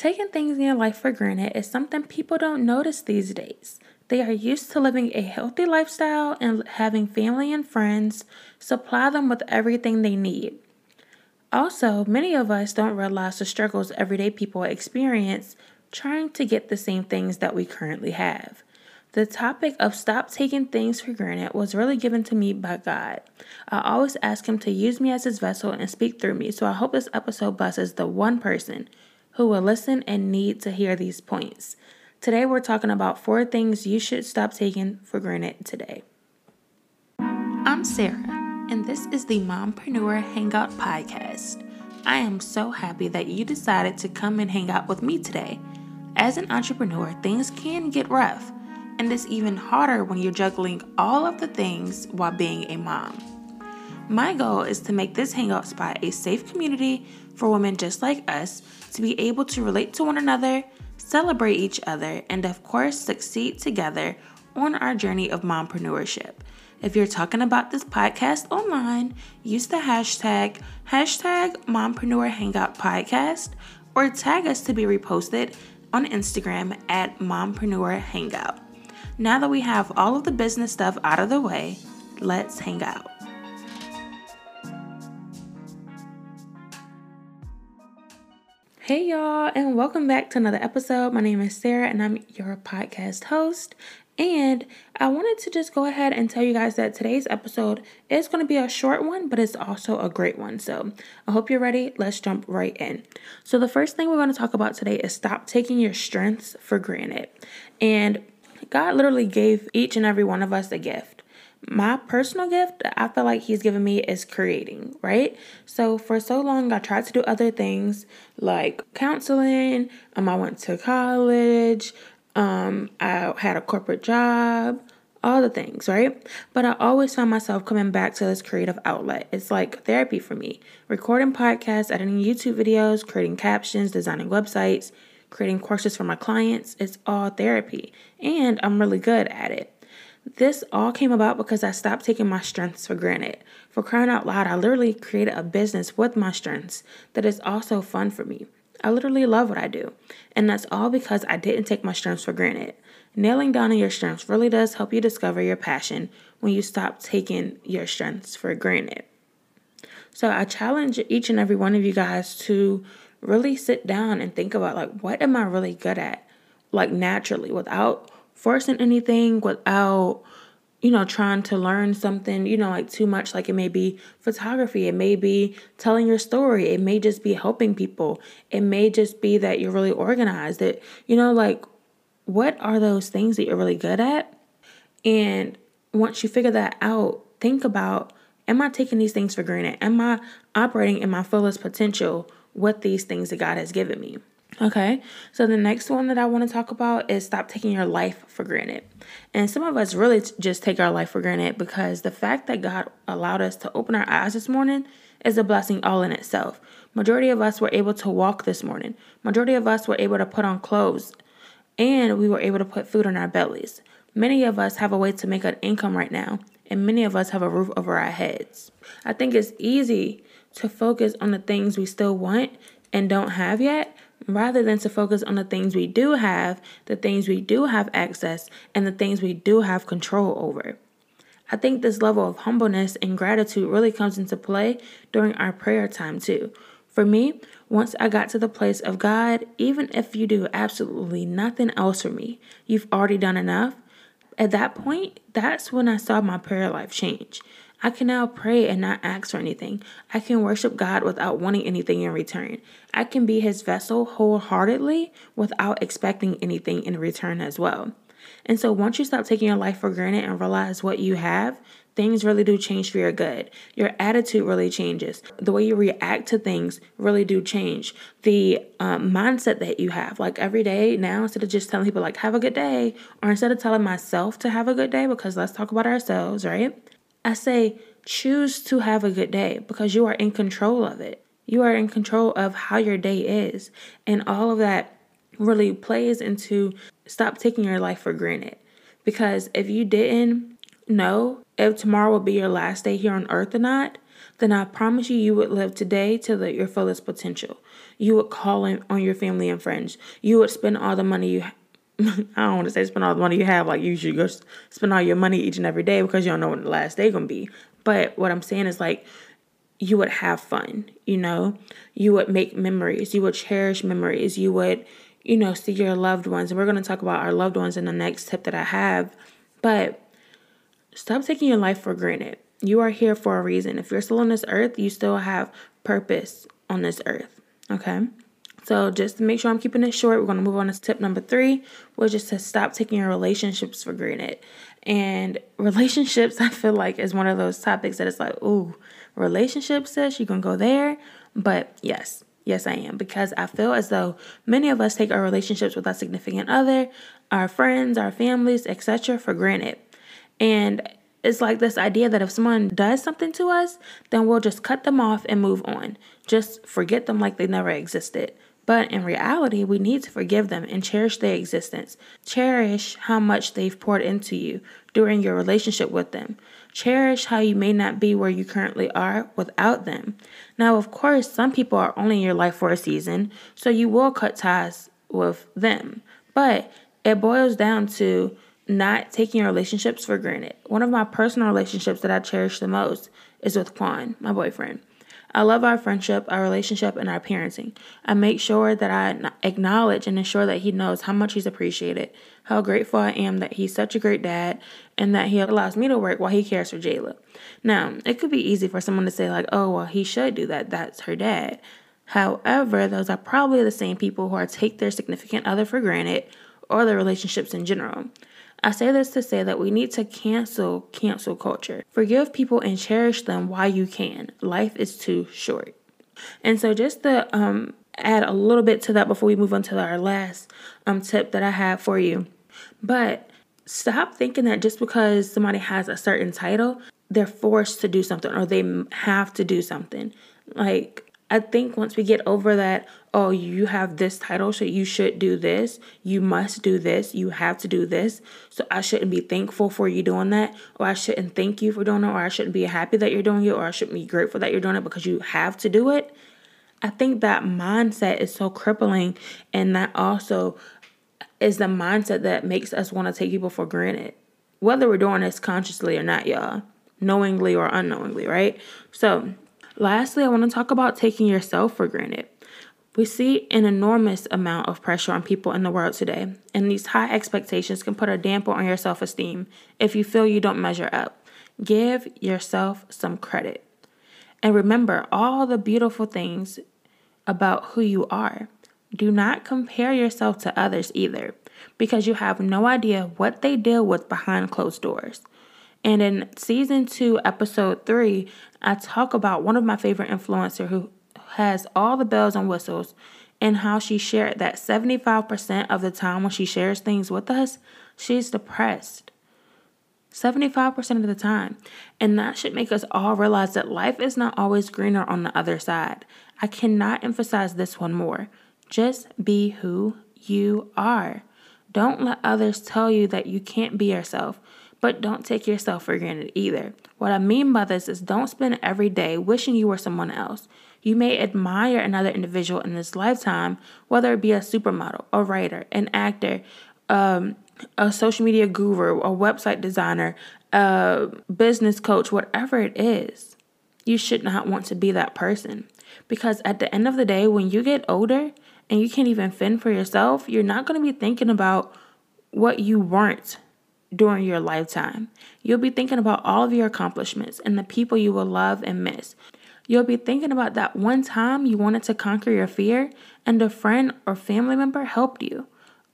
Taking things in your life for granted is something people don't notice these days. They are used to living a healthy lifestyle and having family and friends supply them with everything they need. Also, many of us don't realize the struggles everyday people experience trying to get the same things that we currently have. The topic of stop taking things for granted was really given to me by God. I always ask Him to use me as His vessel and speak through me, so I hope this episode blesses the one person who will listen and need to hear these points. Today, we're talking about four things you should stop taking for granted today. I'm Sarah, and this is the Mompreneur Hangout Podcast. I am so happy that you decided to come and hang out with me today. As an entrepreneur, things can get rough and it's even harder when you're juggling all of the things while being a mom. My goal is to make this hangout spot a safe community for women just like us to be able to relate to one another, celebrate each other, and of course, succeed together on our journey of mompreneurship. If you're talking about this podcast online, use the hashtag hashtag mompreneur hangout podcast or tag us to be reposted on Instagram at mompreneur hangout. Now that we have all of the business stuff out of the way, let's hang out. Hey, y'all, and welcome back to another episode. My name is Sarah, and I'm your podcast host. And I wanted to just go ahead and tell you guys that today's episode is going to be a short one, but it's also a great one. So I hope you're ready. Let's jump right in. So, the first thing we're going to talk about today is stop taking your strengths for granted. And God literally gave each and every one of us a gift. My personal gift, I feel like He's given me is creating, right? So for so long, I tried to do other things like counseling. Um, I went to college. Um, I had a corporate job all the things, right? But I always found myself coming back to this creative outlet. It's like therapy for me. Recording podcasts, editing YouTube videos, creating captions, designing websites, creating courses for my clients. It's all therapy, and I'm really good at it. This all came about because I stopped taking my strengths for granted. For crying out loud, I literally created a business with my strengths that is also fun for me. I literally love what I do, and that's all because I didn't take my strengths for granted. Nailing down on your strengths really does help you discover your passion when you stop taking your strengths for granted. So I challenge each and every one of you guys to really sit down and think about like what am I really good at? Like naturally without forcing anything, without you know, trying to learn something, you know, like too much. Like it may be photography, it may be telling your story, it may just be helping people, it may just be that you're really organized. That, you know, like what are those things that you're really good at? And once you figure that out, think about am I taking these things for granted? Am I operating in my fullest potential with these things that God has given me. Okay, so the next one that I want to talk about is stop taking your life for granted. And some of us really just take our life for granted because the fact that God allowed us to open our eyes this morning is a blessing all in itself. Majority of us were able to walk this morning. Majority of us were able to put on clothes and we were able to put food in our bellies. Many of us have a way to make an income right now, and many of us have a roof over our heads. I think it's easy to focus on the things we still want and don't have yet rather than to focus on the things we do have, the things we do have access, and the things we do have control over. I think this level of humbleness and gratitude really comes into play during our prayer time, too. For me, once I got to the place of God, even if you do absolutely nothing else for me, you've already done enough. At that point, that's when I saw my prayer life change. I can now pray and not ask for anything. I can worship God without wanting anything in return. I can be His vessel wholeheartedly without expecting anything in return as well. And so once you stop taking your life for granted and realize what you have, things really do change for your good. Your attitude really changes. The way you react to things really do change. The um, mindset that you have, like every day now, instead of just telling people like have a good day, or instead of telling myself to have a good day, because let's talk about ourselves, right? I say choose to have a good day because you are in control of it. You are in control of how your day is. And all of that really plays into stop taking your life for granted. Because if you didn't know if tomorrow will be your last day here on earth or not, then I promise you, you would live today to the, your fullest potential. You would call in on your family and friends. You would spend all the money you. I don't want to say spend all the money you have. Like you should go spend all your money each and every day because you don't know when the last day gonna be. But what I'm saying is like you would have fun. You know, you would make memories. You would cherish memories. You would, you know, see your loved ones. And we're gonna talk about our loved ones in the next tip that I have. But stop taking your life for granted. You are here for a reason. If you're still on this earth, you still have purpose on this earth. Okay? So just to make sure I'm keeping it short, we're going to move on to tip number three, which is to stop taking your relationships for granted. And relationships, I feel like, is one of those topics that it's like, ooh, relationships, sis, you can go there. But yes, yes, I am. Because I feel as though many of us take our relationships with our significant other, our friends, our families, etc., for granted. And it's like this idea that if someone does something to us, then we'll just cut them off and move on. Just forget them like they never existed. But in reality, we need to forgive them and cherish their existence. Cherish how much they've poured into you during your relationship with them. Cherish how you may not be where you currently are without them. Now, of course, some people are only in your life for a season, so you will cut ties with them. But it boils down to not taking your relationships for granted. One of my personal relationships that I cherish the most is with Quan, my boyfriend. I love our friendship, our relationship, and our parenting. I make sure that I acknowledge and ensure that he knows how much he's appreciated, how grateful I am that he's such a great dad, and that he allows me to work while he cares for Jayla. Now, it could be easy for someone to say, like, oh, well, he should do that. That's her dad. However, those are probably the same people who are take their significant other for granted or their relationships in general. I say this to say that we need to cancel cancel culture. Forgive people and cherish them while you can. Life is too short. And so just to um, add a little bit to that before we move on to our last um, tip that I have for you. But stop thinking that just because somebody has a certain title, they're forced to do something or they have to do something. Like I think once we get over that, oh, you have this title, so you should do this, you must do this, you have to do this. So I shouldn't be thankful for you doing that, or I shouldn't thank you for doing it, or I shouldn't be happy that you're doing it, or I shouldn't be grateful that you're doing it because you have to do it. I think that mindset is so crippling, and that also is the mindset that makes us want to take people for granted, whether we're doing this consciously or not, y'all, knowingly or unknowingly, right? So, Lastly, I want to talk about taking yourself for granted. We see an enormous amount of pressure on people in the world today, and these high expectations can put a damper on your self esteem if you feel you don't measure up. Give yourself some credit. And remember all the beautiful things about who you are. Do not compare yourself to others either, because you have no idea what they deal with behind closed doors. And in season two, episode three, I talk about one of my favorite influencer who has all the bells and whistles and how she shared that 75% of the time when she shares things with us, she's depressed. 75% of the time. And that should make us all realize that life is not always greener on the other side. I cannot emphasize this one more. Just be who you are. Don't let others tell you that you can't be yourself. But don't take yourself for granted either. What I mean by this is don't spend every day wishing you were someone else. You may admire another individual in this lifetime, whether it be a supermodel, a writer, an actor, um, a social media guru, a website designer, a business coach, whatever it is. You should not want to be that person. Because at the end of the day, when you get older and you can't even fend for yourself, you're not going to be thinking about what you weren't during your lifetime. You'll be thinking about all of your accomplishments and the people you will love and miss. You'll be thinking about that one time you wanted to conquer your fear and a friend or family member helped you.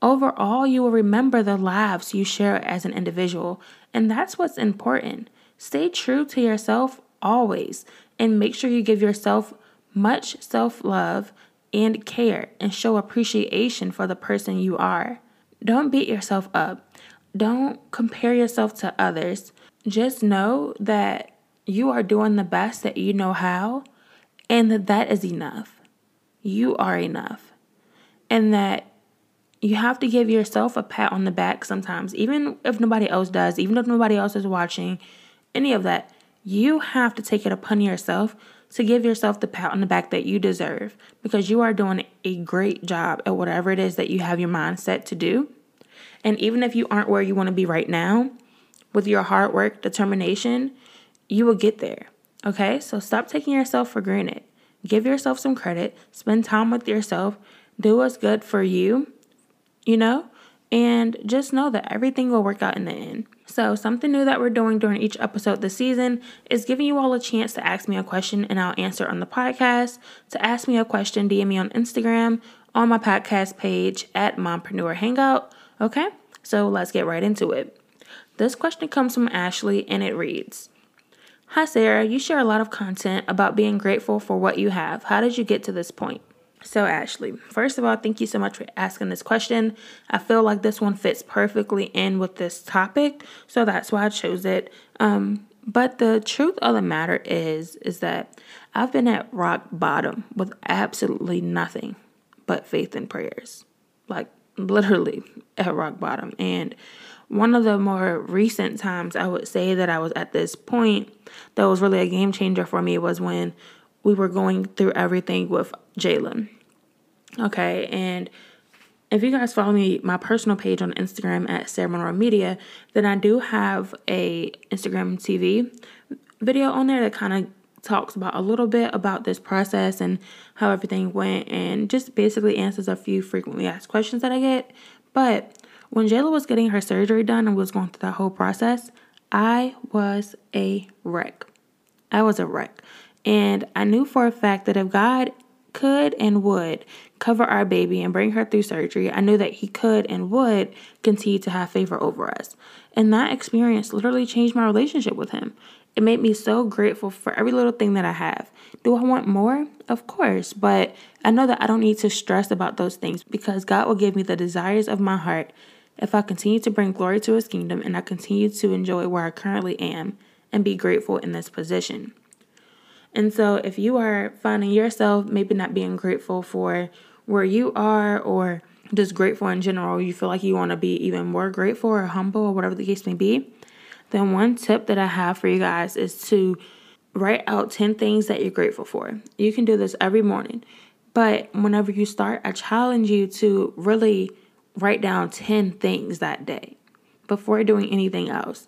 Overall, you will remember the laughs you share as an individual, and that's what's important. Stay true to yourself always and make sure you give yourself much self love and care and show appreciation for the person you are. Don't beat yourself up. Don't compare yourself to others. Just know that you are doing the best that you know how, and that that is enough. You are enough. And that you have to give yourself a pat on the back sometimes, even if nobody else does, even if nobody else is watching, any of that. you have to take it upon yourself to give yourself the pat on the back that you deserve because you are doing a great job at whatever it is that you have your mind set to do. And even if you aren't where you want to be right now, with your hard work, determination, you will get there. Okay? So stop taking yourself for granted. Give yourself some credit, spend time with yourself, do what's good for you, you know? And just know that everything will work out in the end. So, something new that we're doing during each episode this season is giving you all a chance to ask me a question and I'll answer on the podcast. To ask me a question, DM me on Instagram on my podcast page at Mompreneur Hangout. Okay, so let's get right into it. This question comes from Ashley and it reads Hi, Sarah. You share a lot of content about being grateful for what you have. How did you get to this point? So, Ashley, first of all, thank you so much for asking this question. I feel like this one fits perfectly in with this topic, so that's why I chose it. Um, but the truth of the matter is, is that I've been at rock bottom with absolutely nothing but faith and prayers. Like literally at rock bottom. And one of the more recent times I would say that I was at this point that was really a game changer for me was when we were going through everything with Jayla. Okay, and if you guys follow me, my personal page on Instagram at Monroe Media, then I do have a Instagram TV video on there that kind of talks about a little bit about this process and how everything went and just basically answers a few frequently asked questions that I get. But when Jayla was getting her surgery done and was going through that whole process, I was a wreck. I was a wreck. And I knew for a fact that if God could and would cover our baby and bring her through surgery, I knew that He could and would continue to have favor over us. And that experience literally changed my relationship with Him. It made me so grateful for every little thing that I have. Do I want more? Of course, but I know that I don't need to stress about those things because God will give me the desires of my heart if I continue to bring glory to His kingdom and I continue to enjoy where I currently am and be grateful in this position. And so, if you are finding yourself maybe not being grateful for where you are or just grateful in general, you feel like you want to be even more grateful or humble or whatever the case may be, then one tip that I have for you guys is to write out 10 things that you're grateful for. You can do this every morning, but whenever you start, I challenge you to really write down 10 things that day before doing anything else.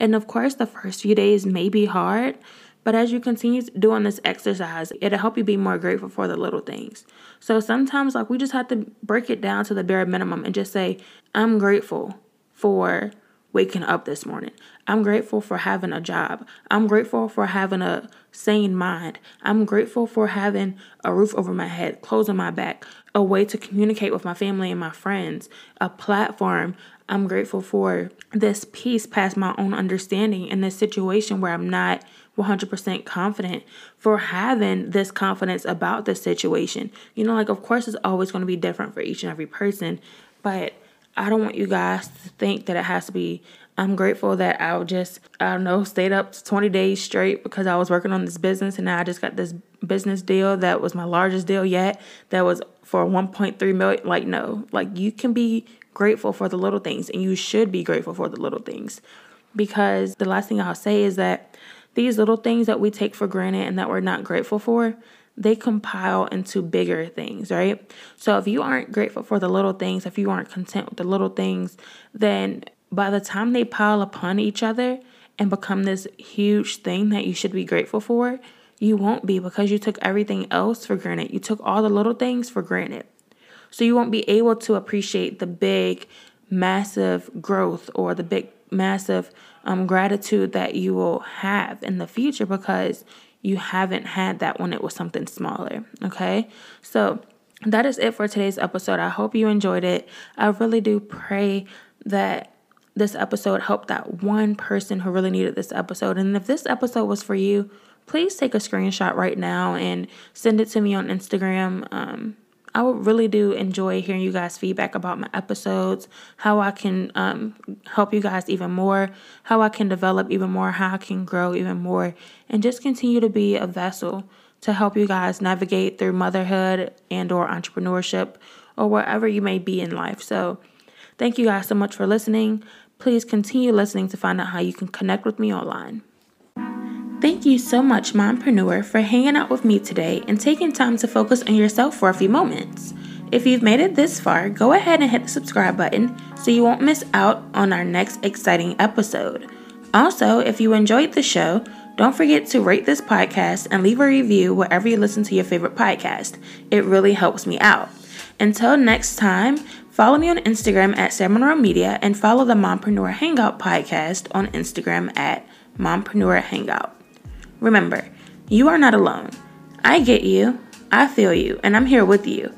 And of course, the first few days may be hard, but as you continue doing this exercise, it'll help you be more grateful for the little things. So sometimes, like, we just have to break it down to the bare minimum and just say, I'm grateful for waking up this morning. I'm grateful for having a job. I'm grateful for having a sane mind. I'm grateful for having a roof over my head, clothes on my back, a way to communicate with my family and my friends, a platform. I'm grateful for this peace past my own understanding in this situation where I'm not 100% confident for having this confidence about the situation. You know, like, of course, it's always going to be different for each and every person, but I don't want you guys to think that it has to be. I'm grateful that I just, I don't know, stayed up 20 days straight because I was working on this business and now I just got this business deal that was my largest deal yet that was for 1.3 million. Like, no, like you can be grateful for the little things and you should be grateful for the little things because the last thing I'll say is that these little things that we take for granted and that we're not grateful for, they compile into bigger things, right? So if you aren't grateful for the little things, if you aren't content with the little things, then by the time they pile upon each other and become this huge thing that you should be grateful for, you won't be because you took everything else for granted. You took all the little things for granted. So you won't be able to appreciate the big, massive growth or the big, massive um, gratitude that you will have in the future because you haven't had that when it was something smaller. Okay. So that is it for today's episode. I hope you enjoyed it. I really do pray that this episode helped that one person who really needed this episode. And if this episode was for you, please take a screenshot right now and send it to me on Instagram. Um, I really do enjoy hearing you guys' feedback about my episodes, how I can um, help you guys even more, how I can develop even more, how I can grow even more, and just continue to be a vessel to help you guys navigate through motherhood and or entrepreneurship or wherever you may be in life. So, thank you guys so much for listening. Please continue listening to find out how you can connect with me online. Thank you so much, Mompreneur, for hanging out with me today and taking time to focus on yourself for a few moments. If you've made it this far, go ahead and hit the subscribe button so you won't miss out on our next exciting episode. Also, if you enjoyed the show, don't forget to rate this podcast and leave a review wherever you listen to your favorite podcast. It really helps me out. Until next time, follow me on Instagram at Monroe Media and follow the Mompreneur Hangout podcast on Instagram at Mompreneur Hangout. Remember, you are not alone. I get you, I feel you, and I'm here with you.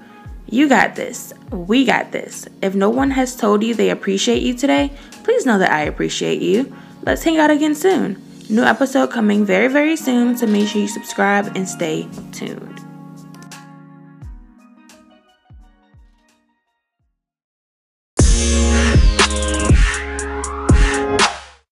You got this. We got this. If no one has told you they appreciate you today, please know that I appreciate you. Let's hang out again soon. New episode coming very, very soon, so make sure you subscribe and stay tuned.